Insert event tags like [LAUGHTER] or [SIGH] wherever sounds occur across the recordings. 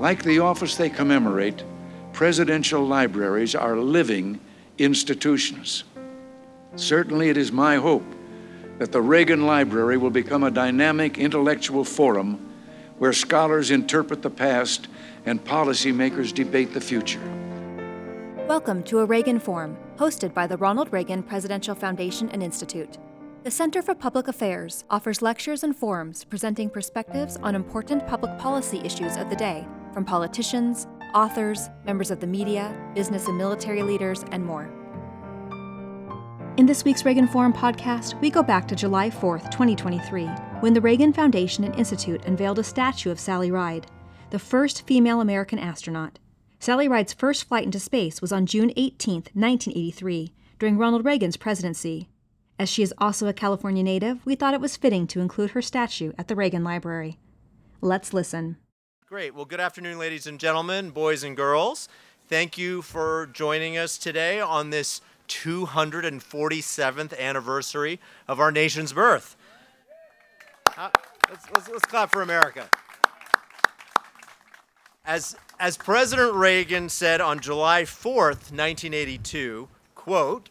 Like the office they commemorate, presidential libraries are living institutions. Certainly, it is my hope that the Reagan Library will become a dynamic intellectual forum where scholars interpret the past and policymakers debate the future. Welcome to a Reagan Forum, hosted by the Ronald Reagan Presidential Foundation and Institute. The Center for Public Affairs offers lectures and forums presenting perspectives on important public policy issues of the day from politicians, authors, members of the media, business and military leaders, and more. In this week's Reagan Forum podcast, we go back to July 4th, 2023, when the Reagan Foundation and Institute unveiled a statue of Sally Ride, the first female American astronaut. Sally Ride's first flight into space was on June 18, 1983, during Ronald Reagan's presidency. As she is also a California native, we thought it was fitting to include her statue at the Reagan Library. Let's listen. Great. Well, good afternoon, ladies and gentlemen, boys and girls. Thank you for joining us today on this 247th anniversary of our nation's birth. Uh, let's, let's, let's clap for America. As, as President Reagan said on July 4th, 1982, quote,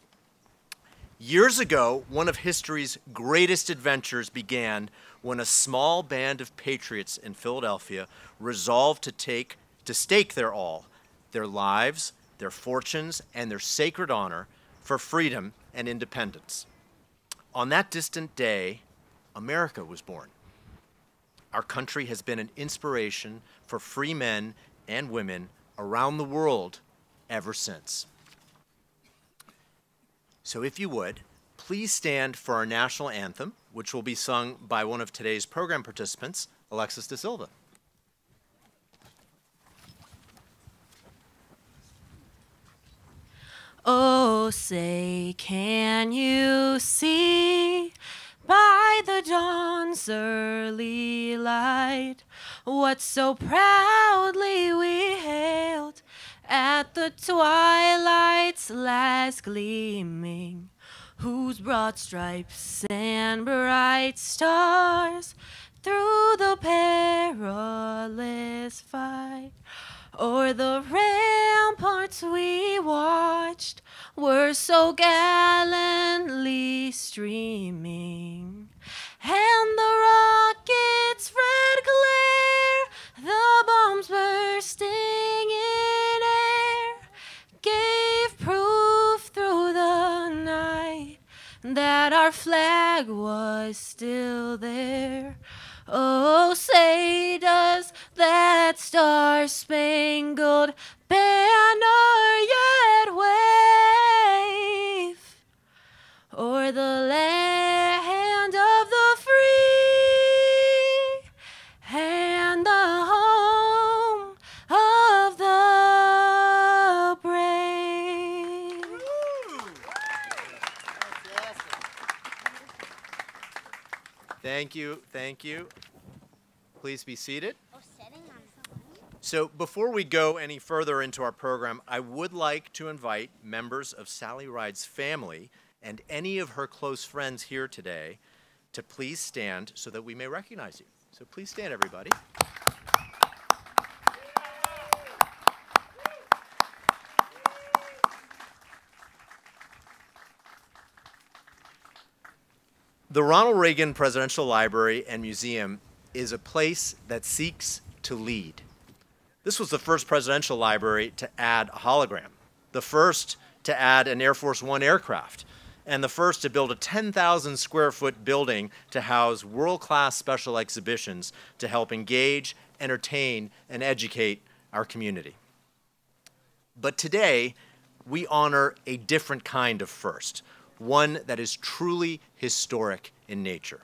Years ago, one of history's greatest adventures began when a small band of patriots in Philadelphia resolved to take to stake their all, their lives, their fortunes, and their sacred honor for freedom and independence. On that distant day, America was born. Our country has been an inspiration for free men and women around the world ever since. So, if you would, please stand for our national anthem, which will be sung by one of today's program participants, Alexis De Silva. Oh, say, can you see by the dawn's early light what so proudly we hailed at the twilight's last gleaming? Whose broad stripes and bright stars through the perilous fight. O'er the ramparts we watched were so gallantly streaming, and the rocket's red glare, the bombs bursting in that our flag was still there. Oh, say does that star spangled banner yet wave o'er the land Thank you, thank you. Please be seated. So, before we go any further into our program, I would like to invite members of Sally Ride's family and any of her close friends here today to please stand so that we may recognize you. So, please stand, everybody. The Ronald Reagan Presidential Library and Museum is a place that seeks to lead. This was the first presidential library to add a hologram, the first to add an Air Force One aircraft, and the first to build a 10,000 square foot building to house world class special exhibitions to help engage, entertain, and educate our community. But today, we honor a different kind of first, one that is truly historic in nature.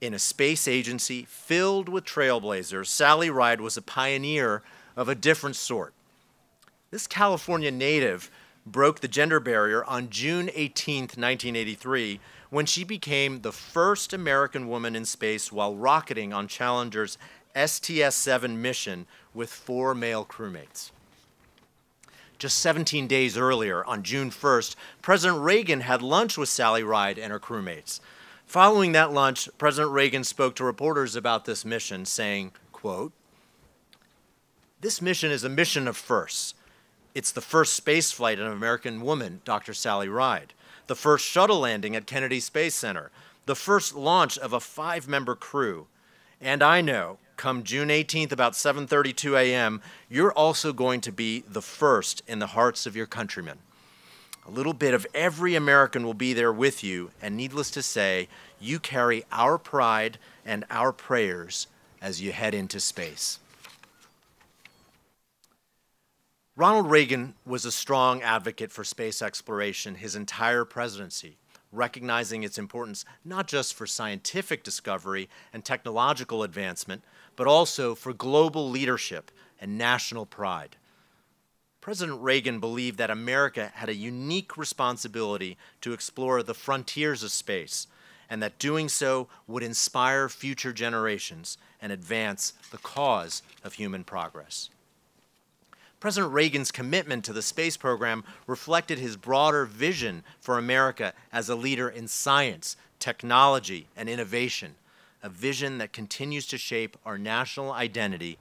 In a space agency filled with trailblazers, Sally Ride was a pioneer of a different sort. This California native broke the gender barrier on June 18, 1983, when she became the first American woman in space while rocketing on Challenger's STS 7 mission with four male crewmates. Just 17 days earlier, on June 1st, President Reagan had lunch with Sally Ride and her crewmates. Following that lunch, President Reagan spoke to reporters about this mission, saying, quote, This mission is a mission of firsts. It's the first space flight of an American woman, Dr. Sally Ride, the first shuttle landing at Kennedy Space Center, the first launch of a five-member crew. And I know, come June 18th about 7:32 a.m., you're also going to be the first in the hearts of your countrymen. A little bit of every American will be there with you, and needless to say, you carry our pride and our prayers as you head into space. Ronald Reagan was a strong advocate for space exploration his entire presidency, recognizing its importance not just for scientific discovery and technological advancement, but also for global leadership and national pride. President Reagan believed that America had a unique responsibility to explore the frontiers of space, and that doing so would inspire future generations and advance the cause of human progress. President Reagan's commitment to the space program reflected his broader vision for America as a leader in science, technology, and innovation, a vision that continues to shape our national identity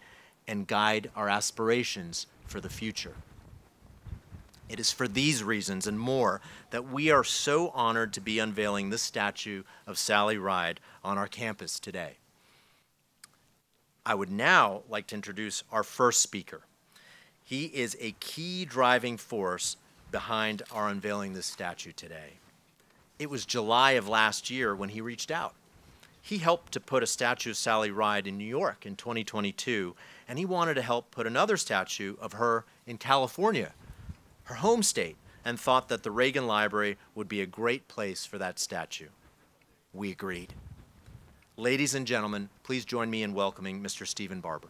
and guide our aspirations for the future. It is for these reasons and more that we are so honored to be unveiling this statue of Sally Ride on our campus today. I would now like to introduce our first speaker. He is a key driving force behind our unveiling this statue today. It was July of last year when he reached out. He helped to put a statue of Sally Ride in New York in 2022, and he wanted to help put another statue of her in California, her home state, and thought that the Reagan Library would be a great place for that statue. We agreed. Ladies and gentlemen, please join me in welcoming Mr. Stephen Barber.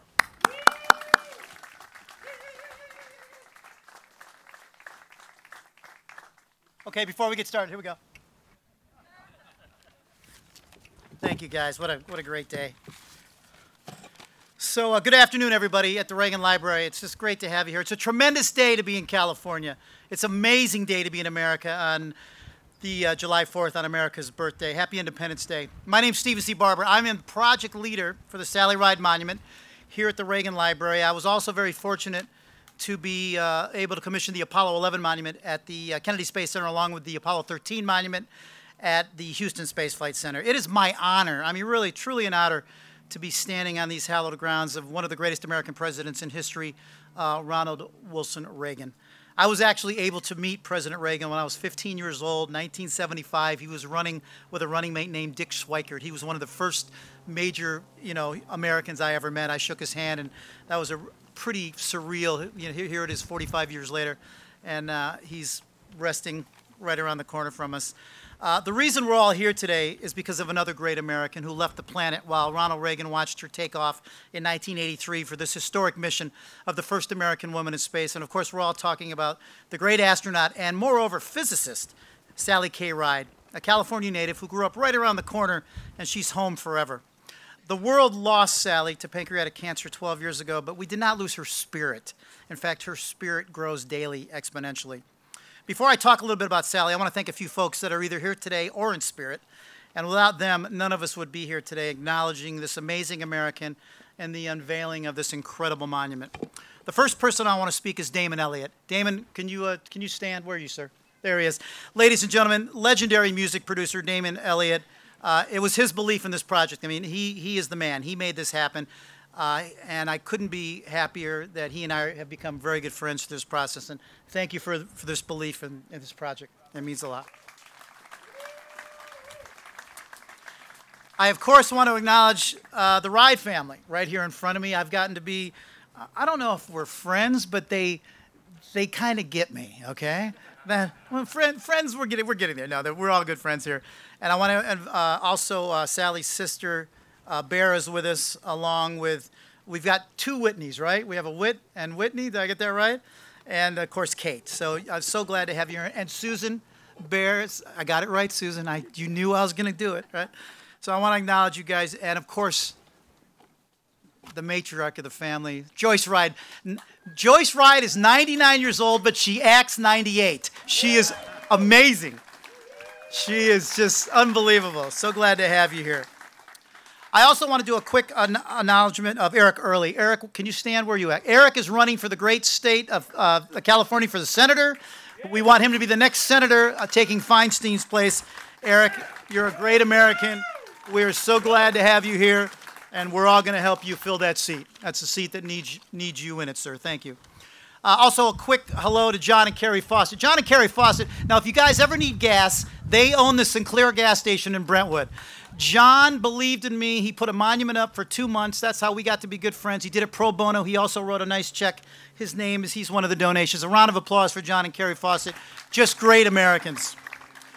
Okay, before we get started, here we go. Thank you, guys. What a, what a great day. So, uh, good afternoon, everybody, at the Reagan Library. It's just great to have you here. It's a tremendous day to be in California. It's an amazing day to be in America on the uh, July 4th on America's birthday. Happy Independence Day. My name's Stephen C. Barber. I'm a project leader for the Sally Ride Monument here at the Reagan Library. I was also very fortunate to be uh, able to commission the Apollo 11 monument at the uh, Kennedy Space Center along with the Apollo 13 monument at the Houston Space Flight Center. It is my honor, I mean, really, truly an honor to be standing on these hallowed grounds of one of the greatest American presidents in history, uh, Ronald Wilson Reagan. I was actually able to meet President Reagan when I was 15 years old, 1975. He was running with a running mate named Dick Schweiker. He was one of the first major, you know, Americans I ever met. I shook his hand, and that was a, pretty surreal. You know, here, it is 45 years later, and uh, he's resting right around the corner from us. Uh, the reason we're all here today is because of another great American who left the planet while Ronald Reagan watched her take off in 1983 for this historic mission of the first American woman in space. And of course, we're all talking about the great astronaut and, moreover, physicist, Sally K. Ride, a California native who grew up right around the corner, and she's home forever. The world lost Sally to pancreatic cancer 12 years ago, but we did not lose her spirit. In fact, her spirit grows daily exponentially. Before I talk a little bit about Sally, I want to thank a few folks that are either here today or in spirit. And without them, none of us would be here today acknowledging this amazing American and the unveiling of this incredible monument. The first person I want to speak is Damon Elliott. Damon, can you, uh, can you stand? Where are you, sir? There he is. Ladies and gentlemen, legendary music producer Damon Elliott uh, it was his belief in this project. I mean, he, he is the man. He made this happen. Uh, and I couldn't be happier that he and I have become very good friends through this process. And thank you for, for this belief in, in this project. It means a lot. I, of course, want to acknowledge uh, the Ride family right here in front of me. I've gotten to be, I don't know if we're friends, but they, they kind of get me, okay? That, well, friend, friends, we're getting, we're getting there. No, that we're all good friends here. And I want to uh, also, uh, Sally's sister, uh, Bear, is with us, along with, we've got two Whitneys, right? We have a Whit and Whitney. Did I get that right? And of course, Kate. So I'm so glad to have you here. And Susan Bear, I got it right, Susan. I, you knew I was going to do it, right? So I want to acknowledge you guys. And of course, the matriarch of the family, Joyce Ride. Joyce Ride is 99 years old, but she acts 98. She is amazing. She is just unbelievable. So glad to have you here. I also want to do a quick acknowledgement of Eric Early. Eric, can you stand where you at? Eric is running for the great state of uh, California for the senator. We want him to be the next senator uh, taking Feinstein's place. Eric, you're a great American. We're so glad to have you here, and we're all going to help you fill that seat. That's a seat that needs, needs you in it, sir. Thank you. Uh, also, a quick hello to John and Carrie Fawcett. John and Carrie Fawcett, now, if you guys ever need gas, they own the Sinclair gas station in Brentwood. John believed in me. He put a monument up for two months. That's how we got to be good friends. He did it pro bono. He also wrote a nice check. His name is, he's one of the donations. A round of applause for John and Carrie Fawcett. Just great Americans.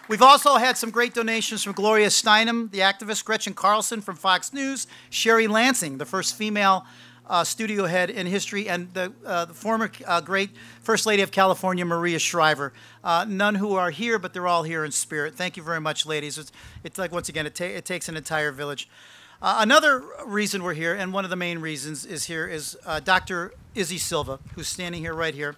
We've also had some great donations from Gloria Steinem, the activist, Gretchen Carlson from Fox News, Sherry Lansing, the first female uh, studio head in history, and the, uh, the former uh, great First Lady of California, Maria Shriver. Uh, none who are here, but they're all here in spirit. Thank you very much, ladies. It's, it's like, once again, it, ta- it takes an entire village. Uh, another reason we're here, and one of the main reasons is here, is uh, Dr. Izzy Silva, who's standing here right here.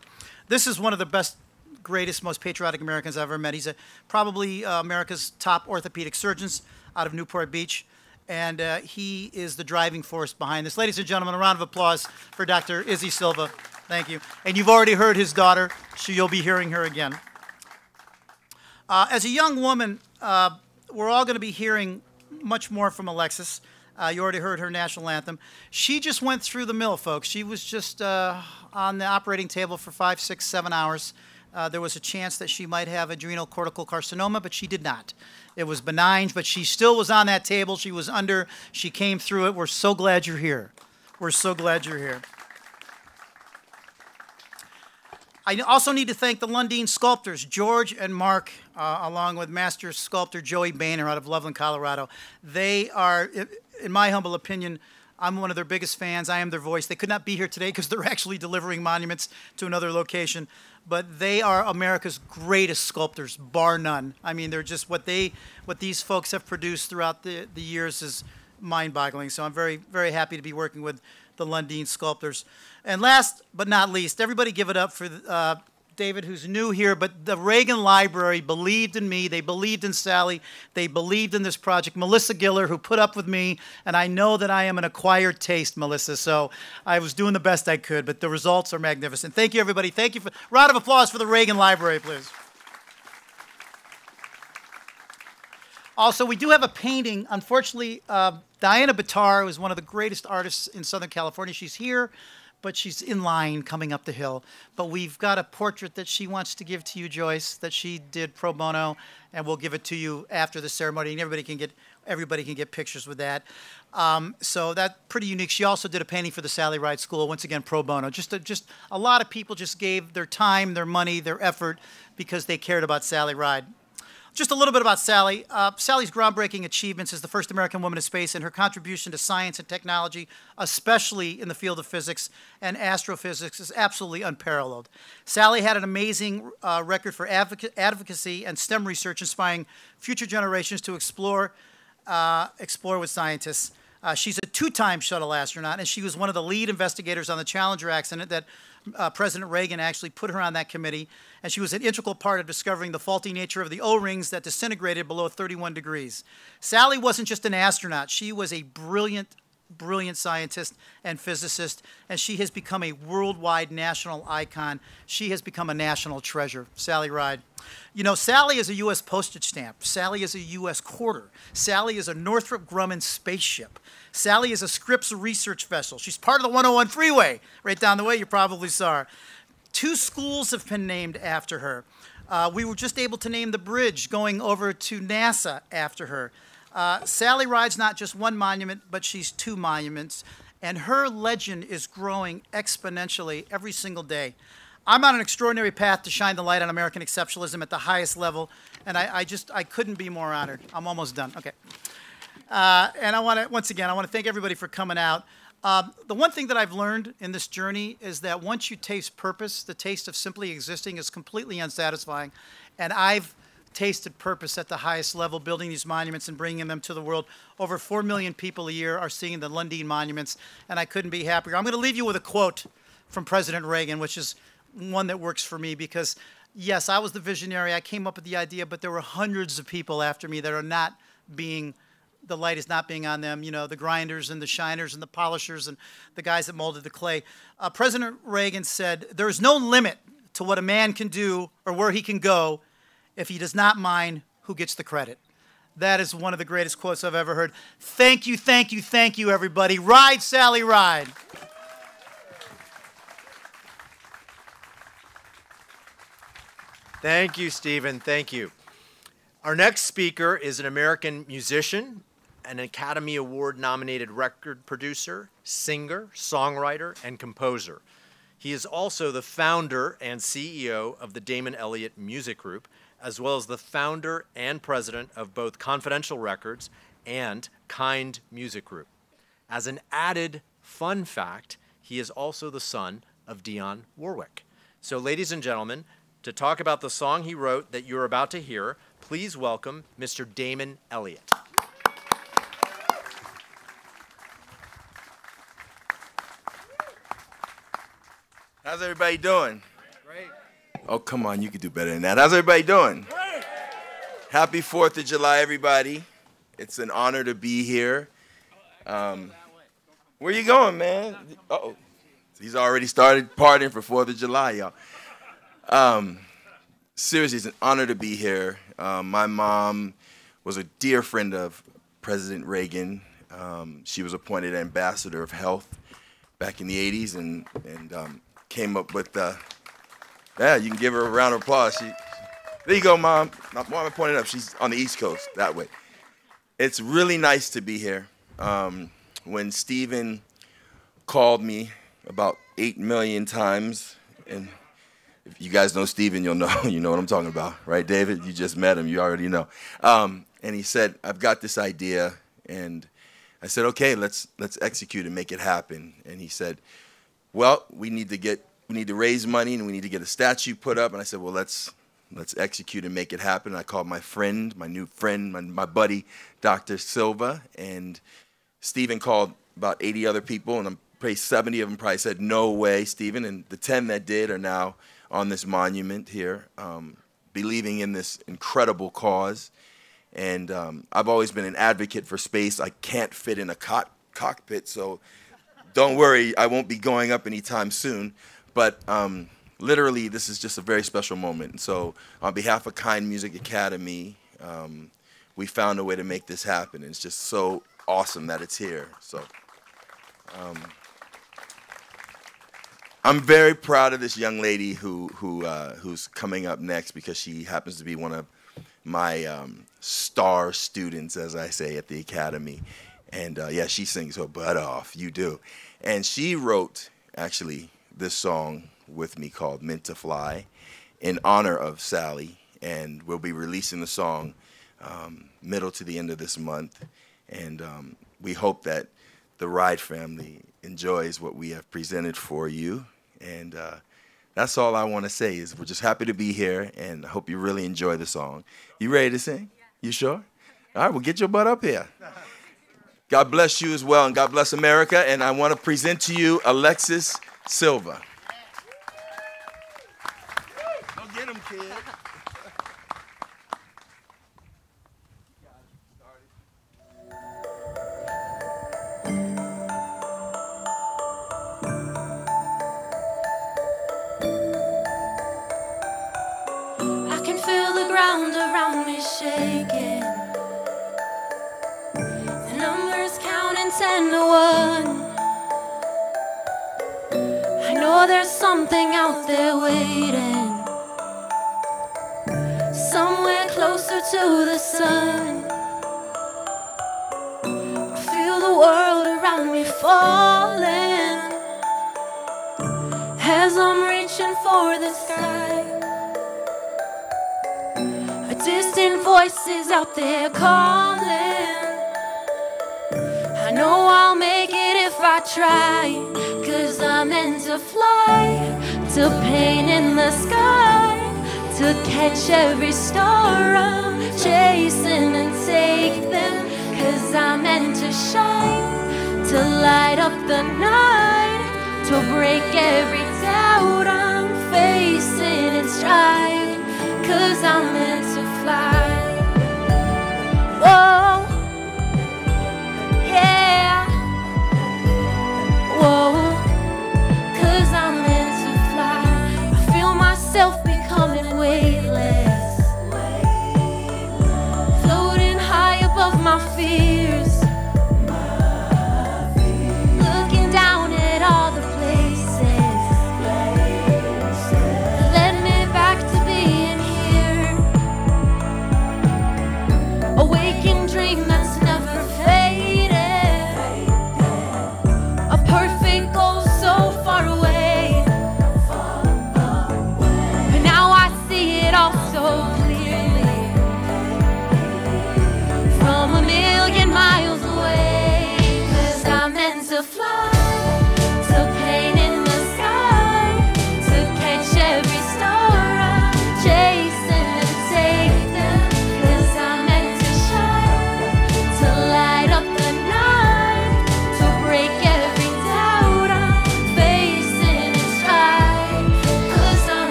This is one of the best, greatest, most patriotic Americans I've ever met. He's a, probably America's top orthopedic surgeons out of Newport Beach and uh, he is the driving force behind this. Ladies and gentlemen, a round of applause for Dr. Izzy Silva. Thank you. And you've already heard his daughter, so you'll be hearing her again. Uh, as a young woman, uh, we're all going to be hearing much more from Alexis. Uh, you already heard her national anthem. She just went through the mill, folks. She was just uh, on the operating table for five, six, seven hours. Uh, there was a chance that she might have adrenal cortical carcinoma, but she did not. It was benign, but she still was on that table. She was under, she came through it. We're so glad you're here. We're so glad you're here. I also need to thank the Lundeen sculptors, George and Mark, uh, along with master sculptor Joey Boehner out of Loveland, Colorado. They are, in my humble opinion, I'm one of their biggest fans. I am their voice. They could not be here today because they're [LAUGHS] actually delivering monuments to another location but they are America's greatest sculptors, bar none. I mean, they're just what they, what these folks have produced throughout the, the years is mind-boggling. So I'm very, very happy to be working with the Lundeen sculptors. And last but not least, everybody give it up for uh, David, who's new here, but the Reagan Library believed in me. They believed in Sally. They believed in this project. Melissa Giller, who put up with me, and I know that I am an acquired taste, Melissa, so I was doing the best I could, but the results are magnificent. Thank you, everybody. Thank you for round of applause for the Reagan Library, please. Also, we do have a painting. Unfortunately, uh, Diana Bitar is one of the greatest artists in Southern California. She's here but she's in line coming up the hill. But we've got a portrait that she wants to give to you, Joyce, that she did pro bono, and we'll give it to you after the ceremony, and everybody can get everybody can get pictures with that. Um, so that's pretty unique. She also did a painting for the Sally Ride School, once again pro bono. Just a, just a lot of people just gave their time, their money, their effort because they cared about Sally Ride. Just a little bit about Sally. Uh, Sally's groundbreaking achievements as the first American woman in space and her contribution to science and technology, especially in the field of physics and astrophysics, is absolutely unparalleled. Sally had an amazing uh, record for advocacy and STEM research, inspiring future generations to explore, uh, explore with scientists. Uh, she's a two-time shuttle astronaut, and she was one of the lead investigators on the Challenger accident that uh, President Reagan actually put her on that committee, and she was an integral part of discovering the faulty nature of the O-rings that disintegrated below 31 degrees. Sally wasn't just an astronaut. She was a brilliant brilliant scientist and physicist, and she has become a worldwide national icon. She has become a national treasure. Sally Ride. You know, Sally is a U.S. postage stamp. Sally is a U.S. quarter. Sally is a Northrop Grumman spaceship. Sally is a Scripps research vessel. She's part of the 101 freeway right down the way. You probably saw her. Two schools have been named after her. Uh, we were just able to name the bridge going over to NASA after her. Uh, Sally rides not just one monument, but she's two monuments, and her legend is growing exponentially every single day. I'm on an extraordinary path to shine the light on American exceptionalism at the highest level, and I, I just I couldn't be more honored. I'm almost done. Okay. Uh, and I want to, once again, I want to thank everybody for coming out. Um, the one thing that I've learned in this journey is that once you taste purpose, the taste of simply existing is completely unsatisfying. And I've tasted purpose at the highest level, building these monuments and bringing them to the world. Over 4 million people a year are seeing the Lundeen monuments, and I couldn't be happier. I'm going to leave you with a quote from President Reagan, which is one that works for me because, yes, I was the visionary. I came up with the idea, but there were hundreds of people after me that are not being the light is not being on them, you know, the grinders and the shiners and the polishers and the guys that molded the clay. Uh, President Reagan said, There is no limit to what a man can do or where he can go if he does not mind who gets the credit. That is one of the greatest quotes I've ever heard. Thank you, thank you, thank you, everybody. Ride, Sally, ride. Thank you, Stephen. Thank you. Our next speaker is an American musician, an Academy Award nominated record producer, singer, songwriter, and composer. He is also the founder and CEO of the Damon Elliott Music Group, as well as the founder and president of both Confidential Records and Kind Music Group. As an added fun fact, he is also the son of Dionne Warwick. So, ladies and gentlemen, to talk about the song he wrote that you're about to hear, please welcome Mr. Damon Elliott. How's everybody doing? Oh, come on, you can do better than that. How's everybody doing? Great. Happy 4th of July, everybody. It's an honor to be here. Um, where you going, man? oh He's already started partying for 4th of July, y'all. Um, seriously, it's an honor to be here. Um, my mom was a dear friend of President Reagan. Um, she was appointed ambassador of health back in the 80s and, and um, came up with, uh, yeah, you can give her a round of applause. She, there you go, mom. My mom pointed up. She's on the East Coast, that way. It's really nice to be here. Um, when Stephen called me about eight million times and if you guys know Steven, you'll know [LAUGHS] you know what I'm talking about, right, David? You just met him, you already know. Um, and he said, "I've got this idea," and I said, "Okay, let's let's execute and make it happen." And he said, "Well, we need to get we need to raise money and we need to get a statue put up." And I said, "Well, let's let's execute and make it happen." And I called my friend, my new friend, my, my buddy, Dr. Silva, and Stephen called about 80 other people, and I'm probably 70 of them probably said, "No way, Stephen." And the 10 that did are now on this monument here, um, believing in this incredible cause. And um, I've always been an advocate for space. I can't fit in a co- cockpit, so don't worry, I won't be going up anytime soon. But um, literally, this is just a very special moment. So, on behalf of Kind Music Academy, um, we found a way to make this happen. It's just so awesome that it's here. So. Um, I'm very proud of this young lady who who uh, who's coming up next because she happens to be one of my um, star students, as I say, at the academy. And uh, yeah, she sings her butt off. You do. And she wrote actually this song with me called "Meant to Fly" in honor of Sally, and we'll be releasing the song um, middle to the end of this month. And um, we hope that the Ride family enjoys what we have presented for you. And uh, that's all I want to say is we're just happy to be here, and I hope you really enjoy the song. You ready to sing? You sure? All right, well, get your butt up here. God bless you as well, and God bless America. And I want to present to you Alexis Silva. Go get him, kid. I can feel the ground around me shaking. The numbers counting ten to one. There's something out there waiting. Somewhere closer to the sun. I feel the world around me falling as I'm reaching for the sky A distant voice is out there calling. I know I'll make I try. Cause I'm meant to fly, to paint in the sky, to catch every star I'm chasing and take them. Cause I'm meant to shine, to light up the night, to break every doubt I'm facing and strive. Cause I'm meant to fly. Whoa, myself becoming weightless, floating high above my feet.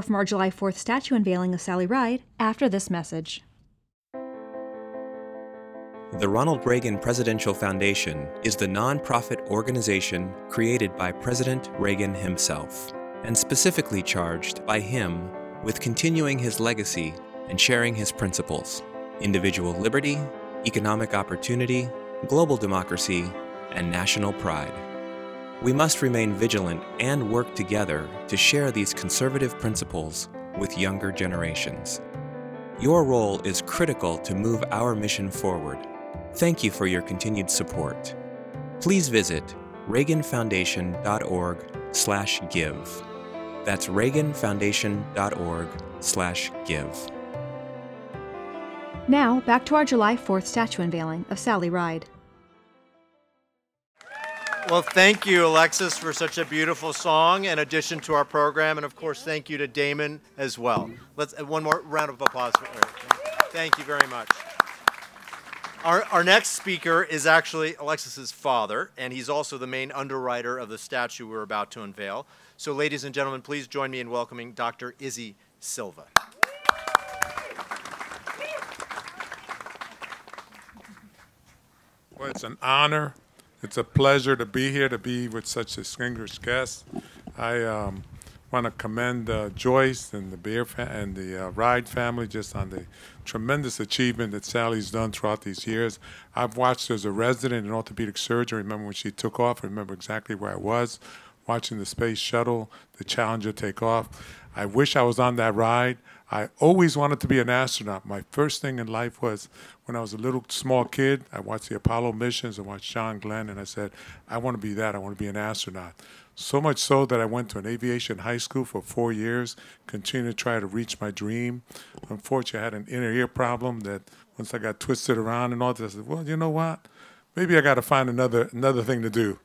More from our July 4th statue unveiling of Sally Ride after this message. The Ronald Reagan Presidential Foundation is the nonprofit organization created by President Reagan himself, and specifically charged by him with continuing his legacy and sharing his principles individual liberty, economic opportunity, global democracy, and national pride. We must remain vigilant and work together to share these conservative principles with younger generations. Your role is critical to move our mission forward. Thank you for your continued support. Please visit reaganfoundation.org/give. That's reaganfoundation.org/give. Now, back to our July 4th statue unveiling of Sally Ride. Well, thank you, Alexis, for such a beautiful song and addition to our program, and of course, thank you to Damon as well. Let's uh, one more round of applause for Eric. Thank you very much. Our, our next speaker is actually Alexis's father, and he's also the main underwriter of the statue we're about to unveil. So, ladies and gentlemen, please join me in welcoming Dr. Izzy Silva. Well, it's an honor. It's a pleasure to be here, to be with such distinguished guests. I um, want to commend uh, Joyce and the Bear and the uh, Ride family just on the tremendous achievement that Sally's done throughout these years. I've watched her as a resident in orthopedic surgery. Remember when she took off? I remember exactly where I was, watching the space shuttle, the Challenger take off. I wish I was on that ride. I always wanted to be an astronaut. My first thing in life was when I was a little small kid, I watched the Apollo missions, I watched John Glenn, and I said, I want to be that. I want to be an astronaut. So much so that I went to an aviation high school for four years, continued to try to reach my dream. Unfortunately, I had an inner ear problem that once I got twisted around and all this, I said, well, you know what? Maybe I got to find another another thing to do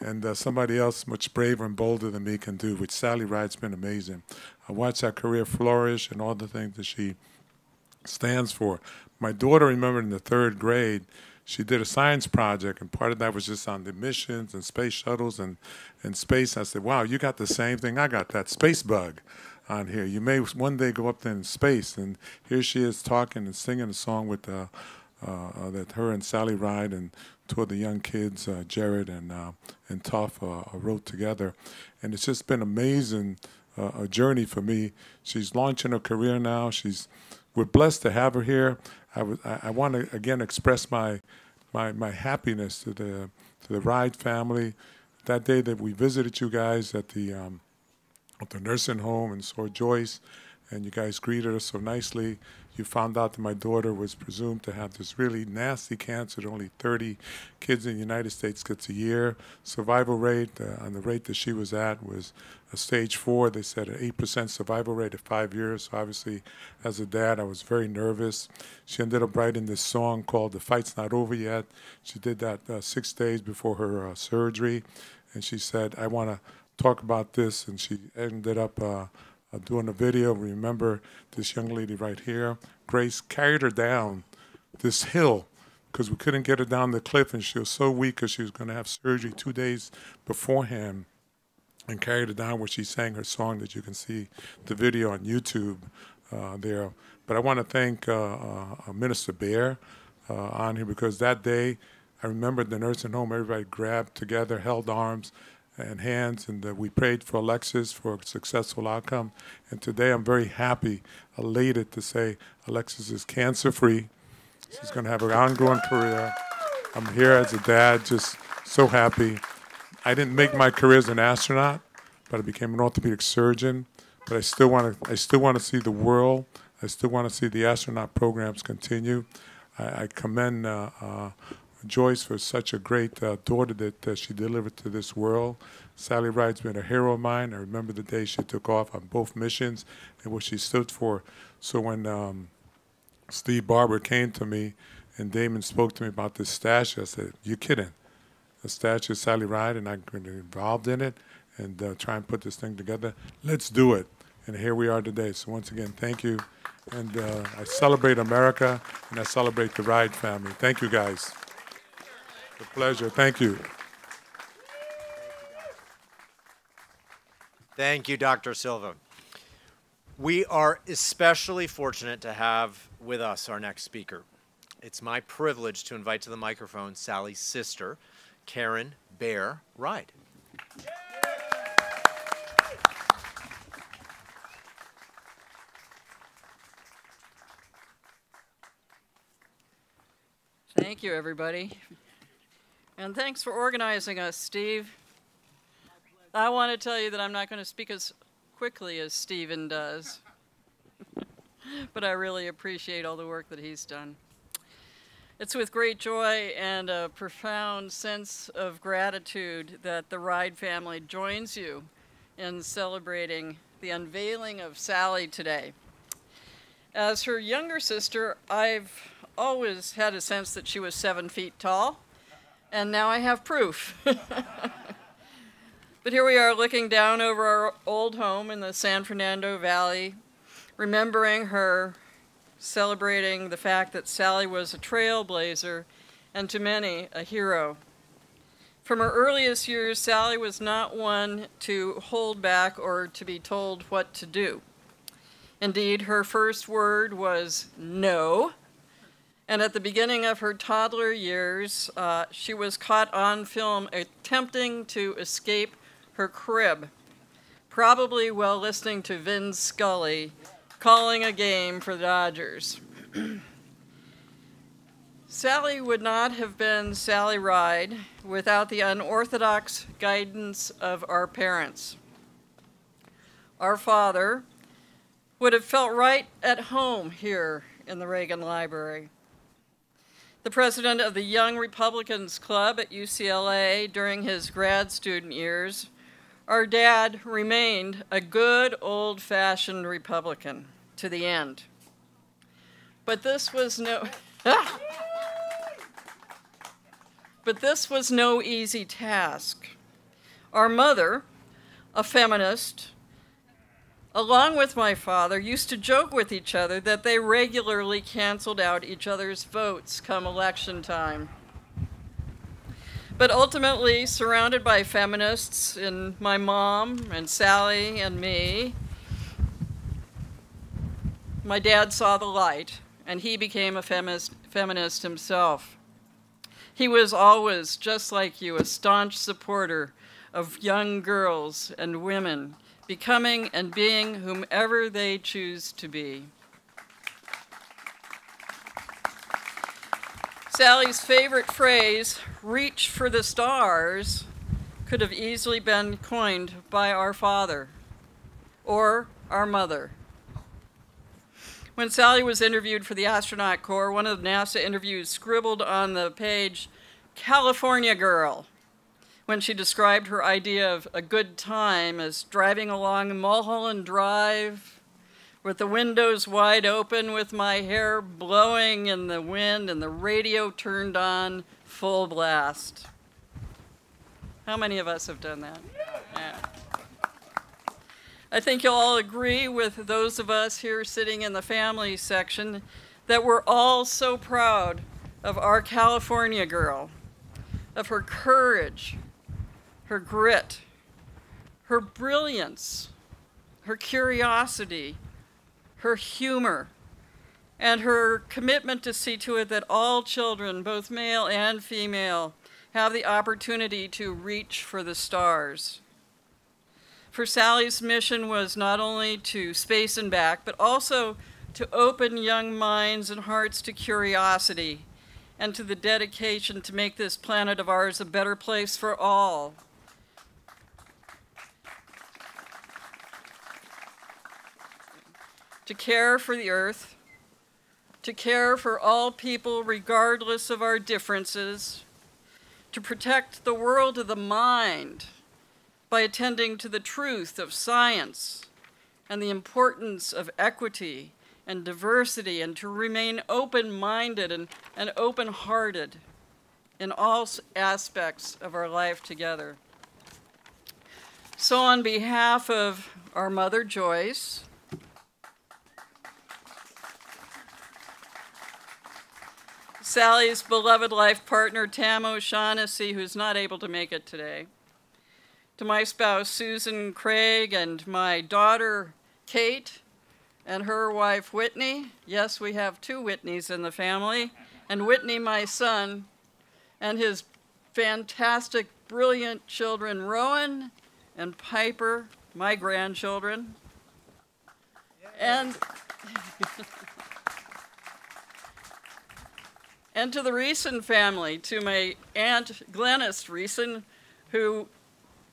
and uh, somebody else much braver and bolder than me can do, which Sally Ride's been amazing. I watched her career flourish and all the things that she stands for. My daughter remembered in the third grade, she did a science project, and part of that was just on the missions and space shuttles and, and space. I said, wow, you got the same thing. I got that space bug on here. You may one day go up there in space. And here she is talking and singing a song with uh, uh, uh, that her and Sally Ride and two of the young kids, uh, Jared and uh, and Toff, wrote together, and it's just been amazing a journey for me. She's launching her career now. She's we're blessed to have her here. I, I want to again express my my my happiness to the to the Ride family. That day that we visited you guys at the um, at the nursing home and saw Joyce, and you guys greeted us so nicely. You found out that my daughter was presumed to have this really nasty cancer that only 30 kids in the United States gets a year. Survival rate uh, on the rate that she was at was a stage four. They said an 8% survival rate at five years. So obviously, as a dad, I was very nervous. She ended up writing this song called The Fight's Not Over Yet. She did that uh, six days before her uh, surgery. And she said, I want to talk about this. And she ended up uh, uh, doing a video. Remember this young lady right here? Grace carried her down this hill because we couldn't get her down the cliff, and she was so weak because she was going to have surgery two days beforehand, and carried her down where she sang her song that you can see the video on YouTube uh, there. But I want to thank uh, uh, Minister Bear uh, on here because that day I remember the nursing home, everybody grabbed together, held arms and hands, and uh, we prayed for Alexis for a successful outcome. And today I'm very happy, elated to say Alexis is cancer free. She's going to have an ongoing career. I'm here as a dad, just so happy. I didn't make my career as an astronaut, but I became an orthopedic surgeon. but I still want to I still want to see the world. I still want to see the astronaut programs continue. I, I commend uh, uh, Joyce for such a great uh, daughter that she delivered to this world. Sally Ride's been a hero of mine. I remember the day she took off on both missions and what she stood for. So when um, Steve Barber came to me and Damon spoke to me about this statue, I said, "You kidding? The statue of Sally Ride, and I'm involved in it and uh, try and put this thing together. Let's do it." And here we are today. So once again, thank you, and uh, I celebrate America and I celebrate the Ride family. Thank you, guys. It's a pleasure. Thank you. Thank you, Dr. Silva. We are especially fortunate to have with us our next speaker. It's my privilege to invite to the microphone Sally's sister, Karen Bear Ride. Thank you, everybody. And thanks for organizing us, Steve. I want to tell you that I'm not going to speak as quickly as Stephen does, [LAUGHS] but I really appreciate all the work that he's done. It's with great joy and a profound sense of gratitude that the Ride family joins you in celebrating the unveiling of Sally today. As her younger sister, I've always had a sense that she was seven feet tall, and now I have proof. [LAUGHS] But here we are looking down over our old home in the San Fernando Valley, remembering her, celebrating the fact that Sally was a trailblazer and to many a hero. From her earliest years, Sally was not one to hold back or to be told what to do. Indeed, her first word was no. And at the beginning of her toddler years, uh, she was caught on film attempting to escape her crib, probably while listening to Vin Scully calling a game for the Dodgers. [CLEARS THROAT] Sally would not have been Sally Ride without the unorthodox guidance of our parents. Our father would have felt right at home here in the Reagan Library. The president of the Young Republicans Club at UCLA during his grad student years our dad remained a good old fashioned Republican to the end. But this was no. [LAUGHS] but this was no easy task. Our mother, a feminist, along with my father, used to joke with each other that they regularly canceled out each other's votes come election time. But ultimately, surrounded by feminists and my mom and Sally and me, my dad saw the light and he became a feminist, feminist himself. He was always, just like you, a staunch supporter of young girls and women becoming and being whomever they choose to be. Sally's favorite phrase, reach for the stars, could have easily been coined by our father or our mother. When Sally was interviewed for the Astronaut Corps, one of the NASA interviews scribbled on the page, California girl, when she described her idea of a good time as driving along Mulholland Drive with the windows wide open, with my hair blowing in the wind and the radio turned on full blast. How many of us have done that? Yeah. I think you'll all agree with those of us here sitting in the family section that we're all so proud of our California girl, of her courage, her grit, her brilliance, her curiosity, her humor, and her commitment to see to it that all children, both male and female, have the opportunity to reach for the stars. For Sally's mission was not only to space and back, but also to open young minds and hearts to curiosity and to the dedication to make this planet of ours a better place for all. To care for the earth, to care for all people regardless of our differences, to protect the world of the mind by attending to the truth of science and the importance of equity and diversity, and to remain open minded and, and open hearted in all aspects of our life together. So, on behalf of our mother Joyce, Sally's beloved life partner Tam O'Shaughnessy, who's not able to make it today, to my spouse Susan Craig, and my daughter Kate, and her wife Whitney. Yes, we have two Whitneys in the family, and Whitney, my son, and his fantastic, brilliant children, Rowan and Piper, my grandchildren. And [LAUGHS] and to the Reeson family, to my aunt Glennis Reeson, who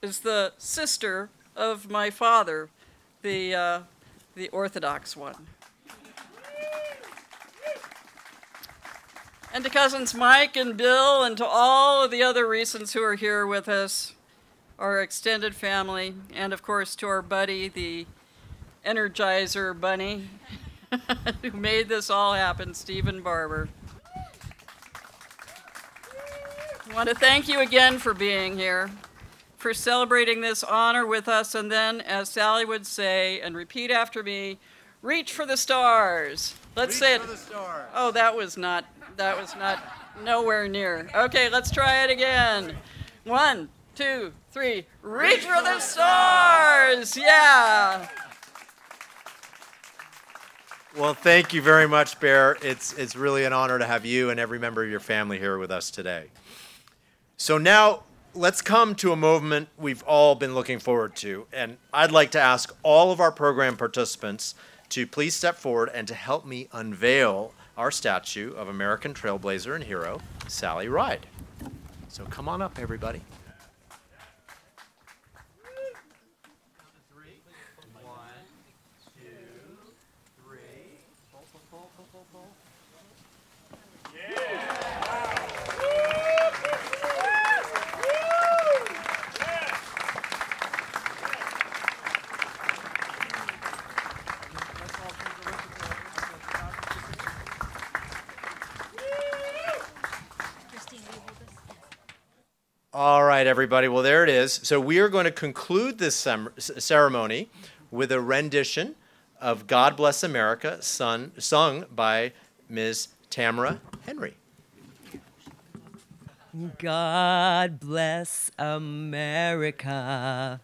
is the sister of my father, the, uh, the Orthodox one. And to cousins Mike and Bill, and to all of the other Reesons who are here with us, our extended family, and of course to our buddy, the Energizer Bunny, [LAUGHS] who made this all happen, Stephen Barber. I want to thank you again for being here for celebrating this honor with us. And then, as Sally would say, and repeat after me, reach for the stars. Let's reach say it. For the stars. Oh, that was not, that was not nowhere near. Okay, let's try it again. One, two, three. Reach for the stars. Yeah. Well, thank you very much, Bear. It's, it's really an honor to have you and every member of your family here with us today. So now let's come to a movement we've all been looking forward to. And I'd like to ask all of our program participants to please step forward and to help me unveil our statue of American trailblazer and hero, Sally Ride. So come on up, everybody. All right, everybody. Well, there it is. So we are going to conclude this ceremony with a rendition of God Bless America, sung, by Ms. Tamara Henry. God bless America,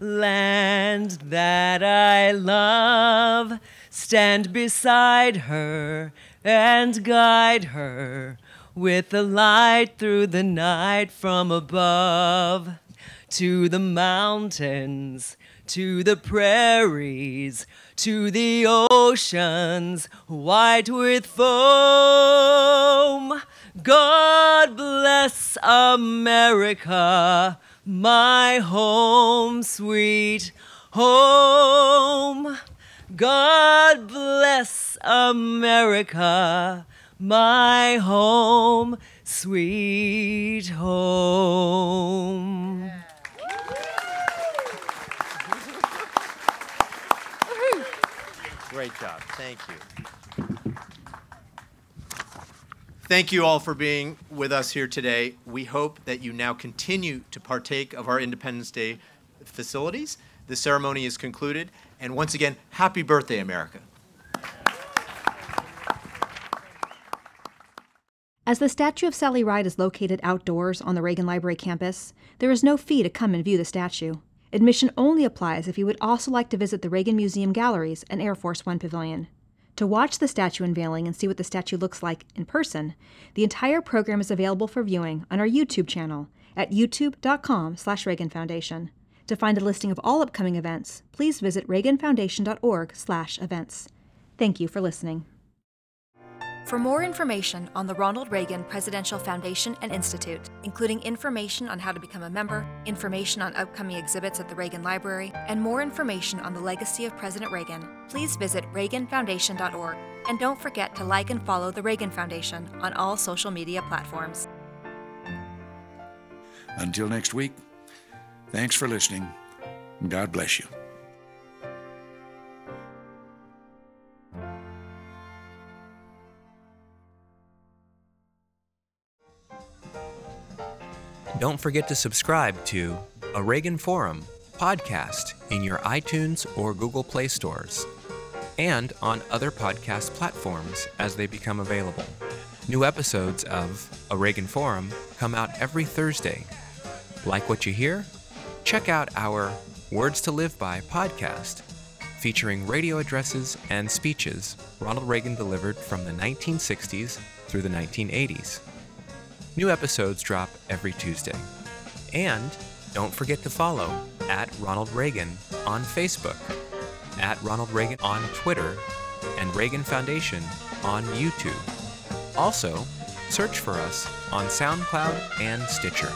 land that I love. Stand beside her and guide her with the light through the night from above. To the mountains, to the prairies, to the oceans white with foam. God bless America, my home, sweet home. God bless America, my home, sweet home. Great job. Thank you. Thank you all for being with us here today. We hope that you now continue to partake of our Independence Day facilities. The ceremony is concluded. And once again, happy birthday, America. As the statue of Sally Ride is located outdoors on the Reagan Library campus, there is no fee to come and view the statue. Admission only applies if you would also like to visit the Reagan Museum Galleries and Air Force One Pavilion. To watch the statue unveiling and see what the statue looks like in person, the entire program is available for viewing on our YouTube channel at youtube.com slash. To find a listing of all upcoming events, please visit reaganfoundation.org slash events. Thank you for listening. For more information on the Ronald Reagan Presidential Foundation and Institute, including information on how to become a member, information on upcoming exhibits at the Reagan Library, and more information on the legacy of President Reagan, please visit reaganfoundation.org. And don't forget to like and follow the Reagan Foundation on all social media platforms. Until next week, thanks for listening. God bless you. Don't forget to subscribe to A Reagan Forum podcast in your iTunes or Google Play stores and on other podcast platforms as they become available. New episodes of A Reagan Forum come out every Thursday. Like what you hear? Check out our Words to Live By podcast, featuring radio addresses and speeches Ronald Reagan delivered from the 1960s through the 1980s. New episodes drop every Tuesday. And don't forget to follow at Ronald Reagan on Facebook, at Ronald Reagan on Twitter, and Reagan Foundation on YouTube. Also, search for us on SoundCloud and Stitcher.